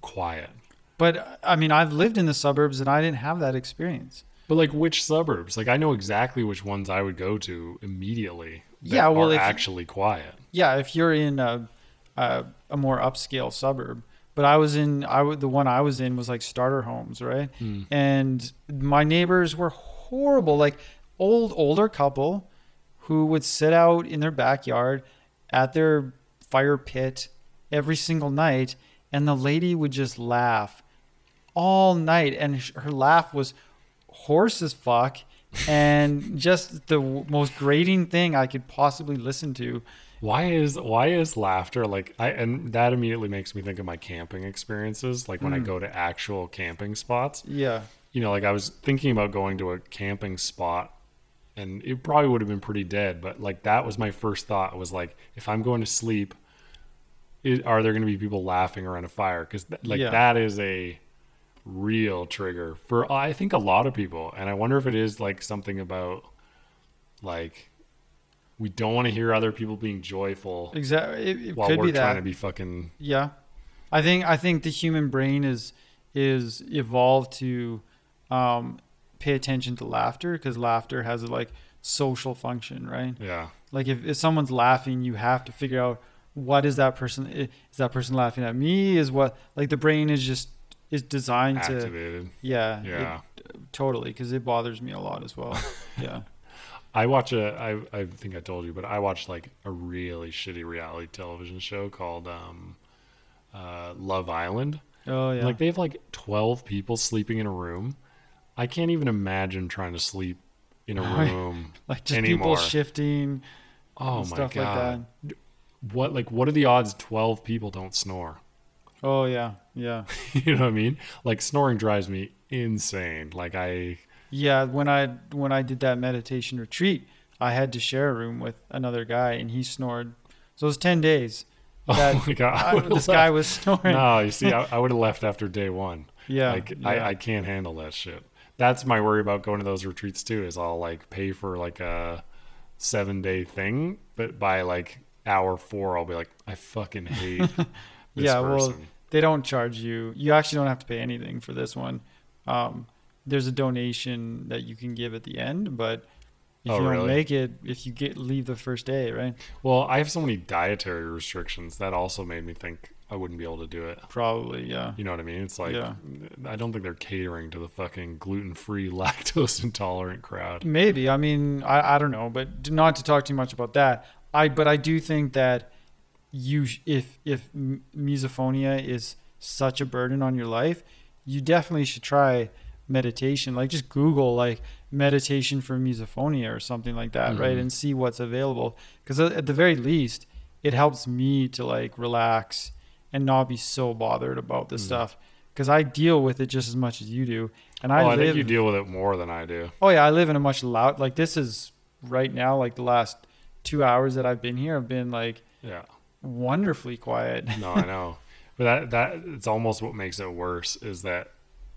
quiet. But I mean, I've lived in the suburbs and I didn't have that experience. but like which suburbs? Like i know exactly which ones i would go to immediately that Yeah, well, are if- actually quiet. Yeah, if you're in a a, a more upscale suburb, but I was in I w- the one I was in was like starter homes, right? Hmm. And my neighbors were horrible, like old older couple who would sit out in their backyard at their fire pit every single night and the lady would just laugh all night and her laugh was hoarse as fuck and just the most grating thing I could possibly listen to. Why is why is laughter like I and that immediately makes me think of my camping experiences like when Hmm. I go to actual camping spots. Yeah. You know, like I was thinking about going to a camping spot and it probably would have been pretty dead, but like that was my first thought was like if I'm going to sleep are there going to be people laughing around a fire cuz th- like Yeah. that is a real trigger for I think a lot of people and I wonder if it is like something about like we don't want to hear other people being joyful Exactly. It, it while could we're be that. trying to be fucking yeah. I think I think the human brain is is evolved to um, pay attention to laughter because laughter has a like social function, right? yeah Like if, if someone's laughing, you have to figure out what is that person is that person laughing at me? Is what like the brain is just is designed to activated yeah it- yeah totally because it bothers me a lot as well. yeah. I watch a I I think I told you but I watched like a really shitty reality television show called um uh Love Island Oh yeah. like they have like 12 people sleeping in a room I can't even imagine trying to sleep in a room like just anymore. people shifting oh my stuff god like that. what like what are the odds 12 people don't snore Oh yeah, yeah. you know what I mean like snoring drives me insane like I Yeah, when I when I did that meditation retreat, I had to share a room with another guy, and he snored. So it was ten days. That oh my god I this left. guy was snoring. no you see I, I would have left after day one yeah, like yeah. I, I can't handle that shit that's my worry about going to those retreats too is i'll like pay for like a seven day thing but by like hour four i'll be like i fucking hate this Yeah, well, they don't charge you. You actually don't have to pay anything for this one. Um, there's a donation that you can give at the end, but if Oh, you don't really? make it, if you get leave the first day, right? well i have so many dietary restrictions that also made me think i wouldn't be able to do it Probably, yeah. you know what i mean it's like Yeah. i don't think they're catering to the fucking gluten-free lactose intolerant crowd Maybe. I mean, I, I don't know, but not to talk too much about that. I but I do think that you if if misophonia is such a burden on your life, you definitely should try meditation. Like just Google like meditation for misophonia or something like that, right? Mhm. And see what's available because at the very least, it helps me to like relax and not be so bothered about this Mhm. stuff because I deal with it just as much as you do. And I oh, i live think you deal with it more than i do Oh yeah, I live in a much loud like this is right now like the last 2 hours that I've been here i've been like yeah wonderfully quiet. No, I know. But that that it's almost what makes it worse is that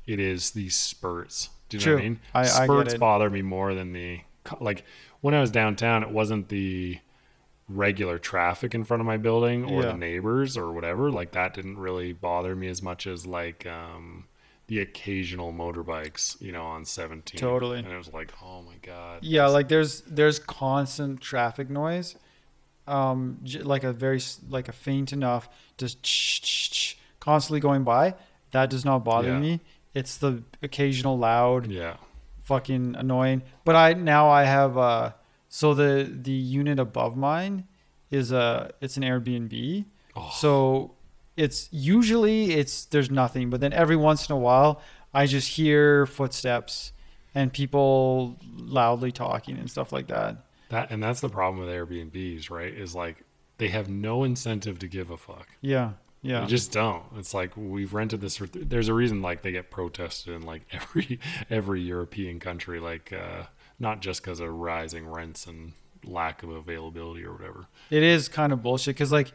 it is these spurts. Do you know what I mean? I- I spurts it. bother me more than the like when I was downtown. It wasn't the regular traffic in front of my building or Yeah. the neighbors or whatever. Like that didn't really bother me as much as like um, the occasional motorbikes, you know, on 17. Totally. And it was like, oh my god. yeah, like there's there's constant traffic noise. Um j- like a very like a faint enough just constantly going by. That does not bother Yeah. me. It's the occasional loud Yeah. fucking annoying. But I now I have uh so the the unit above mine is a it's an Airbnb. Oh. So it's usually it's there's nothing, but then every once in a while I just hear footsteps and people loudly talking and stuff like that. That and that's the problem with Airbnbs, right? Is like they have no incentive to give a fuck. Yeah. Yeah. They just don't. It's like we've rented this. There's a reason like they get protested in like every every European country. Like uh, not just because of rising rents and lack of availability or whatever. It is kind of bullshit because, like,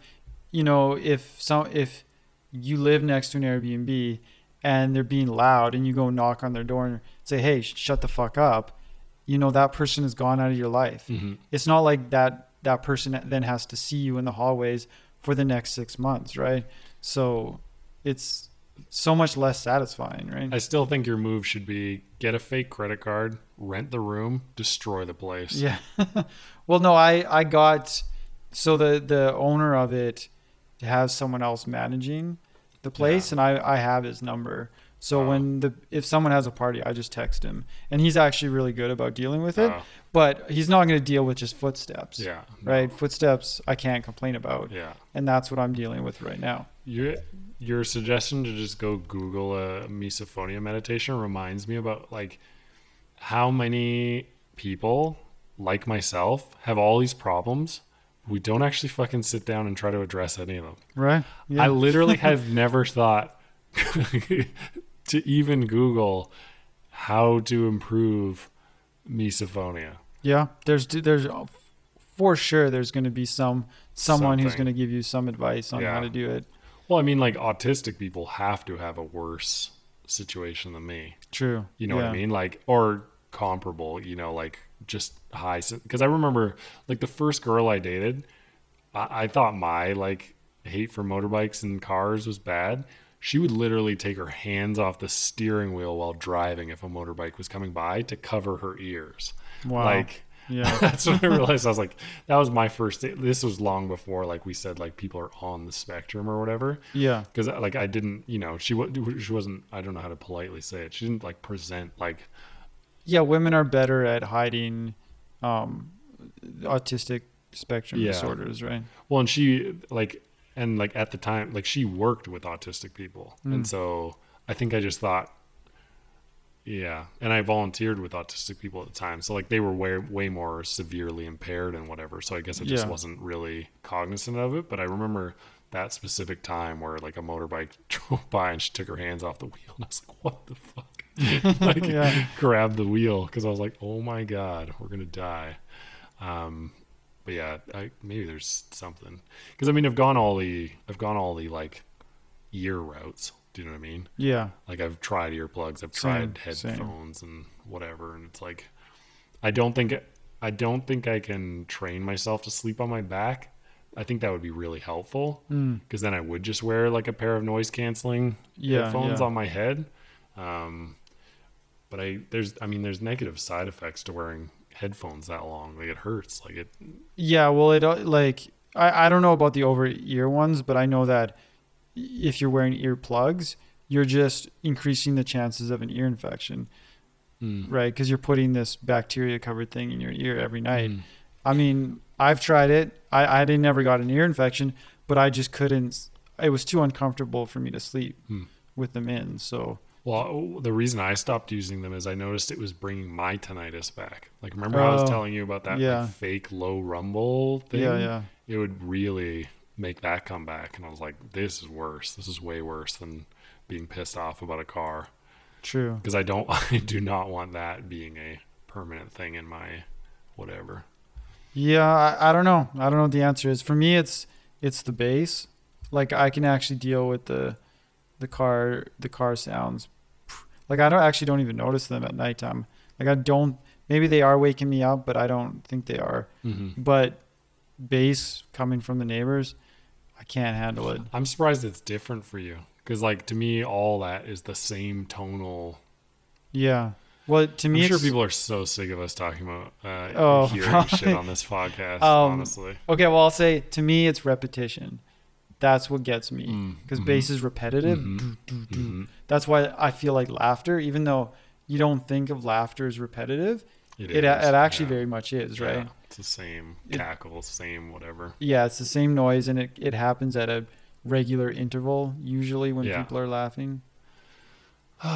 you know, if some if you live next to an Airbnb and they're being loud, and you go knock on their door and say, "Hey, sh- shut the fuck up," you know that person has gone out of your life. Mm-hmm. It's not like that that person then has to see you in the hallways for the next six months, right? So it's so much less satisfying, right? I still think your move should be get a fake credit card, rent the room, destroy the place. Yeah. well, no, I I got so the the owner of it has someone else managing the place, and I I have his number. So Oh. when the if someone has a party, I just text him, and he's actually really good about dealing with it. Oh, But he's not going to deal with just footsteps, yeah. no, right? Footsteps I can't complain about, Yeah. and that's what I'm dealing with right now. Your your suggestion to just go Google a misophonia meditation reminds me about like how many people like myself have all these problems. We don't actually fucking sit down and try to address any of them. Right? I literally have never thought to even Google how to improve misophonia. Yeah, there's there's for sure there's going to be some someone who's going to give you some advice on how to do it. Well, I mean, like autistic people have to have a worse situation than me. True. You know what I mean? Like, or comparable, you know, like just high. Because I remember, like, the first girl I dated, I, I thought my, like, hate for motorbikes and cars was bad. She would literally take her hands off the steering wheel while driving if a motorbike was coming by to cover her ears. Wow. Like, yeah. that's when I realized I was like, that was my first. Date. This was long before, like we said, like people are on the spectrum or whatever Yeah. because like I didn't, you know, she she wasn't. I don't know how to politely say it. She didn't like present like Yeah, women are better at hiding um, autistic spectrum Yeah. disorders, right? well, and she like and like at the time like she worked with autistic people, Mm. and so I think I just thought, yeah, and I volunteered with autistic people at the time, so like they were way way more severely impaired and whatever. So I guess I just Yeah. wasn't really cognizant of it. But I remember that specific time where like a motorbike drove by and she took her hands off the wheel, and I was like, what the fuck. like Yeah. grabbed the wheel because I was like, "Oh my god, we're gonna die." Um, but yeah, I, maybe there's something because I mean, I've gone all the I've gone all the like ear routes. Do you know what I mean? Yeah. Like I've tried earplugs, I've Same, tried same. headphones and whatever, and it's like I don't think I don't think I can train myself to sleep on my back. I think that would be really helpful Mm. because then I would just wear like a pair of noise canceling Yeah. headphones yeah. on my head. Um, but I there's I mean there's negative side effects to wearing headphones that long. Like it hurts. Like it. Yeah, well, it uh, like I, I don't know about the over ear ones, but I know that if you're wearing earplugs, you're just increasing the chances of an ear infection, Mm. right? Because you're putting this bacteria covered thing in your ear every night. Mm. I mean, I've tried it. I I didn't never got an ear infection, but I just couldn't. It was too uncomfortable for me to sleep Hmm. with them in. So Well, the reason I stopped using them is I noticed it was bringing my tinnitus back. Like remember how I was Oh, telling you about that yeah. like, fake low rumble thing? yeah, yeah, It would really make that come back, and I was like, this is worse. This is way worse than being pissed off about a car. true. because I don't I do not want that being a permanent thing in my whatever. Yeah, I, I don't know. I don't know what the answer is. For me, it's it's the bass. Like I can actually deal with the the car the car sounds. Like I don't actually don't even notice them at nighttime. Like I don't. Maybe they are waking me up, but I don't think they are. Mm-hmm. But bass coming from the neighbors, I can't handle it. I'm surprised it's different for you because like to me all that is the same tonal. Yeah. Well, to me, I'm sure people are so sick of us talking about uh, Oh, hearing probably. shit on this podcast. Um, honestly, Okay, well, I'll say to me, it's repetition. That's what gets me Mm, because mhm. bass is repetitive. Mhm. Do, do, do. Mhm. That's why I feel like laughter, even though you don't think of laughter as repetitive, it, is, it actually yeah. very much is, right? It's the same It- cackle, same whatever. Yeah, it's the same noise and it, it happens at a regular interval, usually when Yeah. people are laughing. Do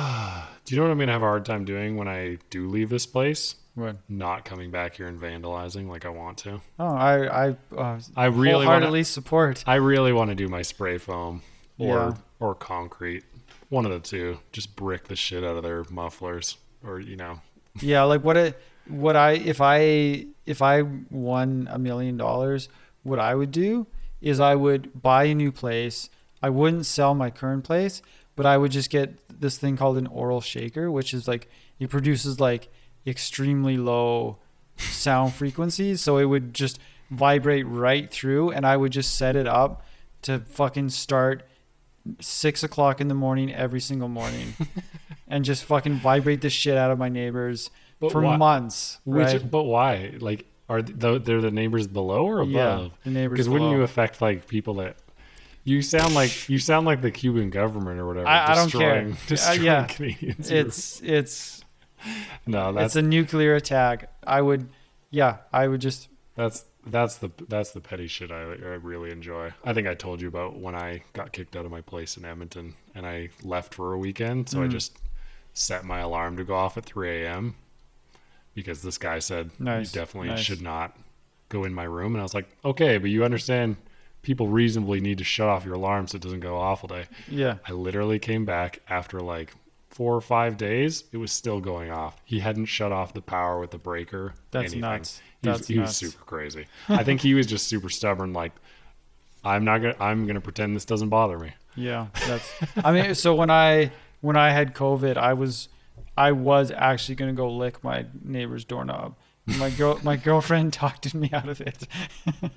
you know what I'm gonna have a hard time doing when I do leave this place? What? Not coming back here and vandalizing like I want to. Oh, I I uh, I really wanna- support. I really want to do my spray foam or Yeah. or concrete. One of the two. Just brick the shit out of their mufflers, or you know, Yeah, like what it what I if I if I won a million dollars, what I would do is I would buy a new place. I wouldn't sell my current place, but I would just get this thing called an oral shaker, which is like it produces like extremely low sound frequencies, so it would just vibrate right through, and I would just set it up to fucking start six o'clock in the morning every single morning, and just fucking vibrate the shit out of my neighbors But for why- months. which right? but why? Like, are th- they're the neighbors below or above? Yeah, the neighbors. Because wouldn't you affect like people that you sound like you sound like the Cuban government or whatever. I- I don't care. destroying- Uh, yeah. Canadians. It's it's no, that's it's a nuclear attack. I would, yeah, I would just that's that's the that's the petty shit I, I really enjoy. I think I told you about when I got kicked out of my place in Edmonton and I left for a weekend. So I Mhm. just set my alarm to go off at 3 a.m. because this guy said Nice, you definitely nice. should not go in my room. And I was like, okay, but you understand people reasonably need to shut off your alarm so it doesn't go off all day. yeah. I literally came back after like four or five days. It was still going off. He hadn't shut off the power with the breaker. That's anything. nuts. He was, That's he was super crazy. I think he was just super stubborn. Like, I'm not gonna. I'm gonna pretend this doesn't bother me. Yeah, that's. I mean, so when I when I had COVID, I was I was actually gonna go lick my neighbor's doorknob. My girl, my girlfriend talked to me out of it.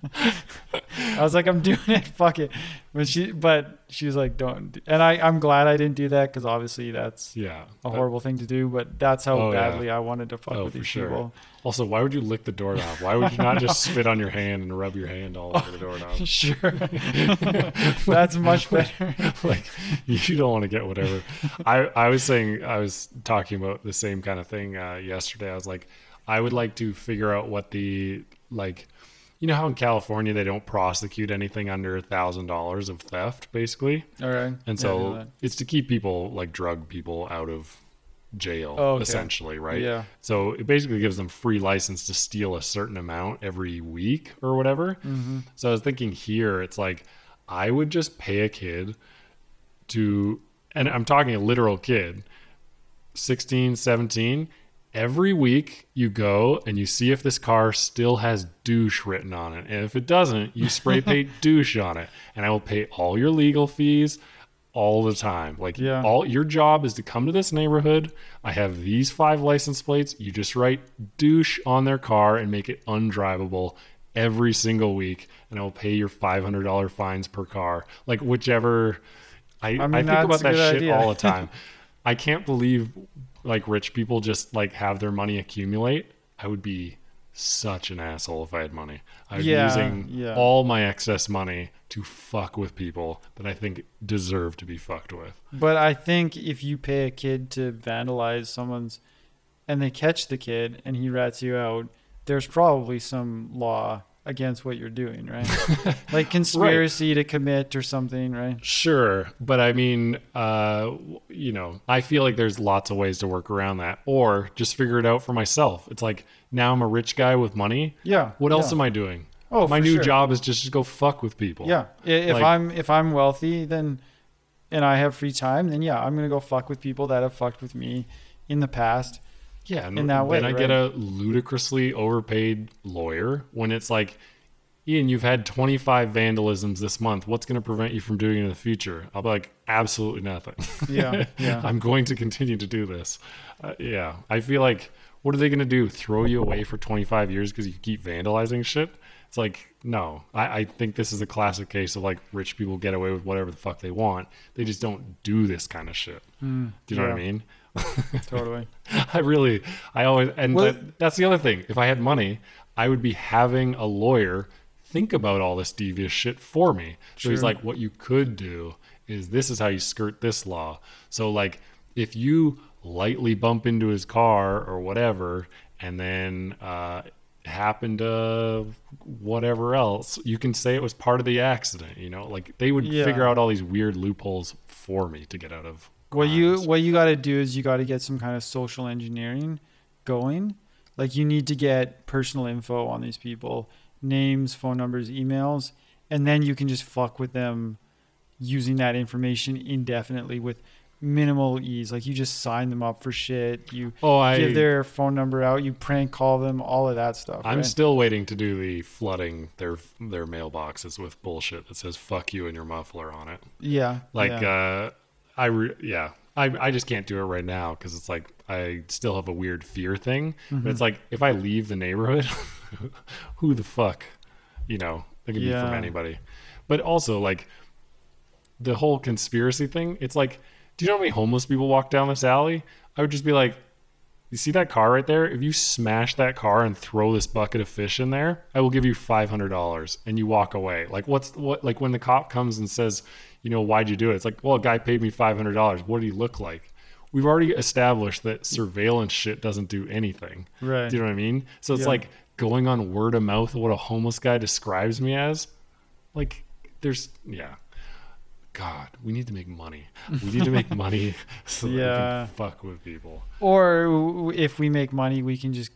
I was like, I'm doing it. Fuck it. But she, but she was like, don't. And I, I'm glad I didn't do that because obviously that's Yeah. a horrible thing to do. But that's how Oh, yeah. badly I wanted to fuck Oh, with these sure. people. Also, why would you lick the doorknob? Why would you not just spit on your hand and rub your hand all over the doorknob? Sure, that's much better. like you don't want to get whatever. I I was saying I was talking about the same kind of thing uh, yesterday. I was like, I would like to figure out what the like, you know how in California they don't prosecute anything under a thousand dollars of theft, basically, All right. and so that. it's to keep people like drug people out of jail, Oh, okay. essentially, right? Yeah. So it basically gives them free license to steal a certain amount every week or whatever. Mm-hmm. So I was thinking here, it's like I would just pay a kid to, and I'm talking a literal kid, 16, 17. Every week you go and you see if this car still has douche written on it. And if it doesn't, you spray paint douche on it. And I will pay all your legal fees all the time. Like Yeah. all your job is to come to this neighborhood. I have these five license plates. You just write douche on their car and make it undrivable every single week, and I will pay your five hundred dollar fines per car. Like whichever. I, I, mean, think about that shit idea. all the time. I can't believe like rich people just like have their money accumulate. I would be such an asshole if I had money. I'm Yeah, using yeah. all my excess money to fuck with people that I think deserve to be fucked with. But I think if you pay a kid to vandalize someone's and they catch the kid and he rats you out, there's probably some law against what you're doing, right? like conspiracy to commit or something, right? Sure, but I mean, uh, you know, I feel like there's lots of ways to work around that, or just figure it out for myself. It's like now I'm a rich guy with money. Yeah. What else yeah. am I doing? Oh, My new sure. job is just to go fuck with people. Yeah. If Like- I'm if I'm wealthy, then and I have free time, then yeah, I'm gonna go fuck with people that have fucked with me in the past. Yeah. And in that way. then I get a ludicrously overpaid lawyer when it's like, Ian, you've had 25 vandalisms this month. What's going to prevent you from doing it in the future? I'll be like, absolutely nothing. Yeah. Yeah. I'm going to continue to do this. Uh, yeah, I feel like what are they going to do? Throw you away for 25 years because you keep vandalizing shit? It's like no. I, I think this is a classic case of like rich people get away with whatever the fuck they want. They just don't do this kind of shit. Mm, Do you know what I mean? Totally. I really, I always, and Well- that, that's the other thing. If I had money, I would be having a lawyer think about all this devious shit for me. So he's like, what you could do is this is how you skirt this law. So like, if you lightly bump into his car or whatever, and then uh, happen to whatever else, you can say it was part of the accident. You know, like they would Yeah. figure out all these weird loopholes for me to get out of. What you what you got to do is you got to get some kind of social engineering going. Like you need to get personal info on these people, names, phone numbers, emails, and then you can just fuck with them using that information indefinitely with minimal ease. Like you just sign them up for shit. You Oh, I give their phone number out. You prank call them. All of that stuff. I'm right? still waiting to do the flooding their their mailboxes with bullshit that says "fuck you" and your muffler on it. yeah. Like, yeah. uh, I re- yeah, I I just can't do it right now because it's like I still have a weird fear thing. Mm-hmm. But it's like if I leave the neighborhood, who the fuck, you know, it could be from anybody. But also like the whole conspiracy thing. It's like, do you know how many homeless people walk down this alley? I would just be like. You see that car right there? If you smash that car and throw this bucket of fish in there, I will give you five hundred dollars, and you walk away. Like what's what? Like when the cop comes and says, you know, why'd you do it? It's like, well, a guy paid me five hundred dollars. What did he look like? We've already established that surveillance shit doesn't do anything. Right. Do you know what I mean? So it's Yeah. like going on word of mouth of what a homeless guy describes me as. Like, there's yeah. God, we need to make money. We need to make money so that we can fuck with people. Or if we make money, we can just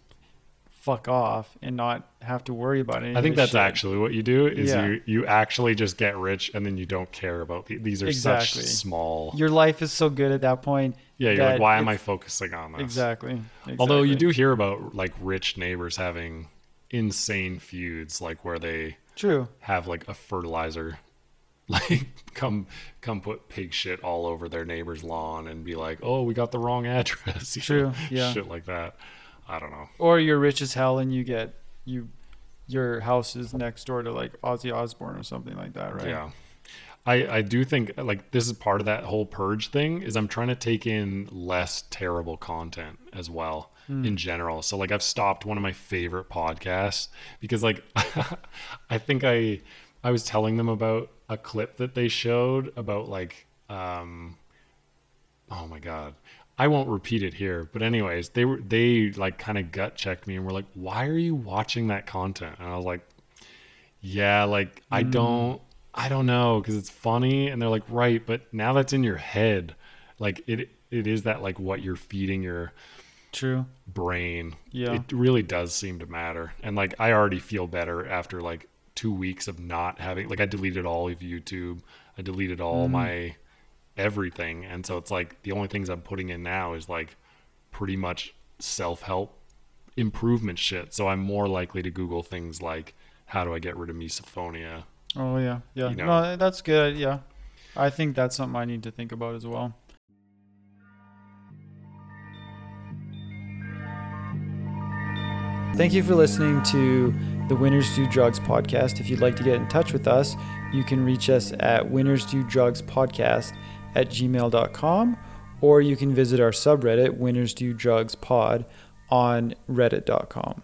fuck off and not have to worry about it. I think that's actually what you do is Yeah. you you actually just get rich and then you don't care about the, these are Exactly. such small. your life is so good at that point. yeah, you're like, why am I focusing on this? Exactly. Although you do hear about like rich neighbors having insane feuds, like where they True. have like a fertilizer, like come come put pig shit all over their neighbor's lawn and be like, oh, we got the wrong address. True, know, yeah. shit like that. I don't know. Or you're rich as hell and you get you your house is next door to like Ozzy Osbourne or something like that, right? Yeah. I, I do think like this is part of that whole purge thing is I'm trying to take in less terrible content as well in general. So like I've stopped one of my favorite podcasts because like I think I I was telling them about a clip that they showed about like um oh my god. I won't repeat it here, but anyways, they were they like kind of gut checked me and were like, "Why are you watching that content?" And I was like, yeah like i hmm. don't i don't know because it's funny and they're like right but now that's in your head like it it is that like what you're feeding your True. brain Yeah. it really does seem to matter and like i already feel better after like two weeks of not having like i deleted all of youtube i deleted all hmm. my everything and so it's like the only things i'm putting in now is like pretty much self-help improvement shit so i'm more likely to google things like how do i get rid of misophonia Oh yeah. Yeah. You know. No, that's good. Yeah. I think that's something I need to think about as well. Thank you for listening to the Winners Do Drugs podcast. If you'd like to get in touch with us, you can reach us at Winners Do Drugs podcast at gmail.com or you can visit our subreddit, Winners Do Drugs pod, on reddit.com.